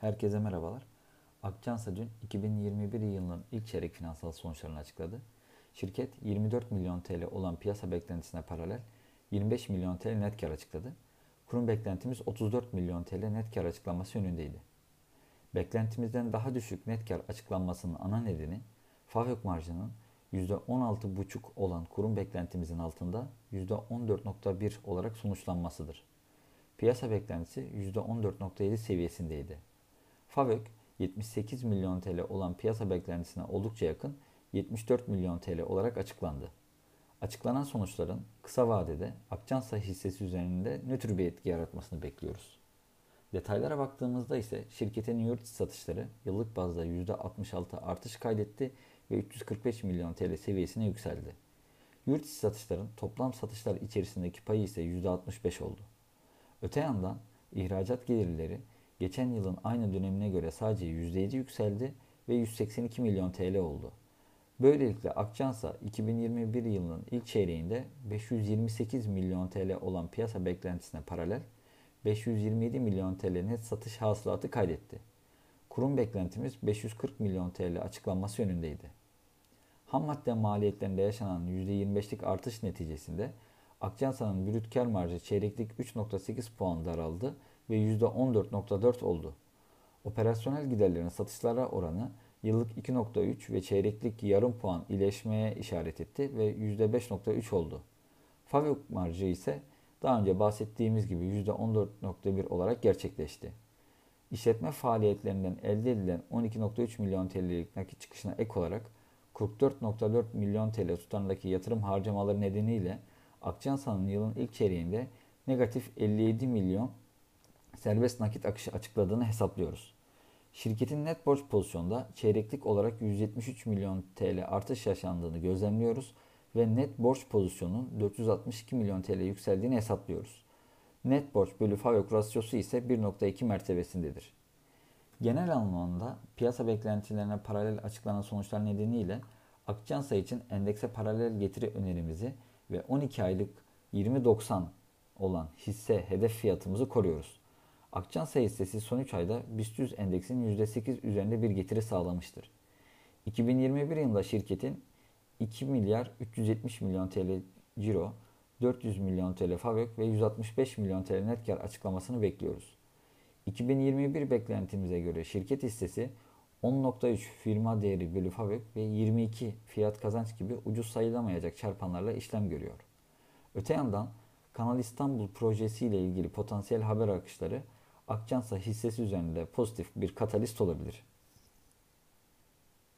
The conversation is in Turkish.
Herkese merhabalar. Akçansa dün 2021 yılının ilk çeyrek finansal sonuçlarını açıkladı. Şirket 24 milyon TL olan piyasa beklentisine paralel 25 milyon TL net kar açıkladı. Kurum beklentimiz 34 milyon TL net kar açıklanması yönündeydi. Beklentimizden daha düşük net kar açıklanmasının ana nedeni FAVÖK marjının %16,5 olan kurum beklentimizin altında %14,1 olarak sonuçlanmasıdır. Piyasa beklentisi %14,7 seviyesindeydi. FAVÖK 78 milyon TL olan piyasa beklentisine oldukça yakın 74 milyon TL olarak açıklandı. Açıklanan sonuçların kısa vadede Akçansa hissesi üzerinde nötr bir etki yaratmasını bekliyoruz. Detaylara baktığımızda ise şirketin yurt içi satışları yıllık bazda %66 artış kaydetti ve 345 milyon TL seviyesine yükseldi. Yurt içi satışların toplam satışlar içerisindeki payı ise %65 oldu. Öte yandan ihracat gelirleri geçen yılın aynı dönemine göre sadece %7 yükseldi ve 182 milyon TL oldu. Böylelikle Akçansa 2021 yılının ilk çeyreğinde 528 milyon TL olan piyasa beklentisine paralel 527 milyon TL net satış hasılatı kaydetti. Kurum beklentimiz 540 milyon TL açıklanması yönündeydi. Ham madde maliyetlerinde yaşanan %25'lik artış neticesinde Akçansa'nın brüt kar marjı çeyreklik 3.8 puan daraldı ve %14.4 oldu. Operasyonel giderlerin satışlara oranı yıllık 2.3 ve çeyreklik yarım puan iyileşmeye işaret etti ve %5.3 oldu. Favök marjı ise daha önce bahsettiğimiz gibi %14.1 olarak gerçekleşti. İşletme faaliyetlerinden elde edilen 12.3 milyon TL'lik nakit çıkışına ek olarak 44.4 milyon TL tutarındaki yatırım harcamaları nedeniyle Akçansa'nın yılın ilk çeyreğinde negatif 57 milyon serbest nakit akışı açıkladığını hesaplıyoruz. Şirketin net borç pozisyonda çeyreklik olarak 173 milyon TL artış yaşandığını gözlemliyoruz ve net borç pozisyonunun 462 milyon TL yükseldiğini hesaplıyoruz. Net borç bölü FAVÖK rasyosu ise 1.2 mertebesindedir. Genel anlamda piyasa beklentilerine paralel açıklanan sonuçlar nedeniyle Akçansa için endekse paralel getiri önerimizi ve 12 aylık 20.90 olan hisse hedef fiyatımızı koruyoruz. Akçansa hissesi son 3 ayda BIST 100 endeksinin %8 üzerinde bir getiri sağlamıştır. 2021 yılında şirketin 2 milyar 370 milyon TL ciro, 400 milyon TL FAVÖK ve 165 milyon TL net kar açıklamasını bekliyoruz. 2021 beklentimize göre şirket hissesi 10.3 firma değeri bölü FAVÖK ve 22 fiyat kazanç gibi ucuz sayılamayacak çarpanlarla işlem görüyor. Öte yandan Kanal İstanbul projesi ile ilgili potansiyel haber akışları Akçansa hissesi üzerinde pozitif bir katalist olabilir.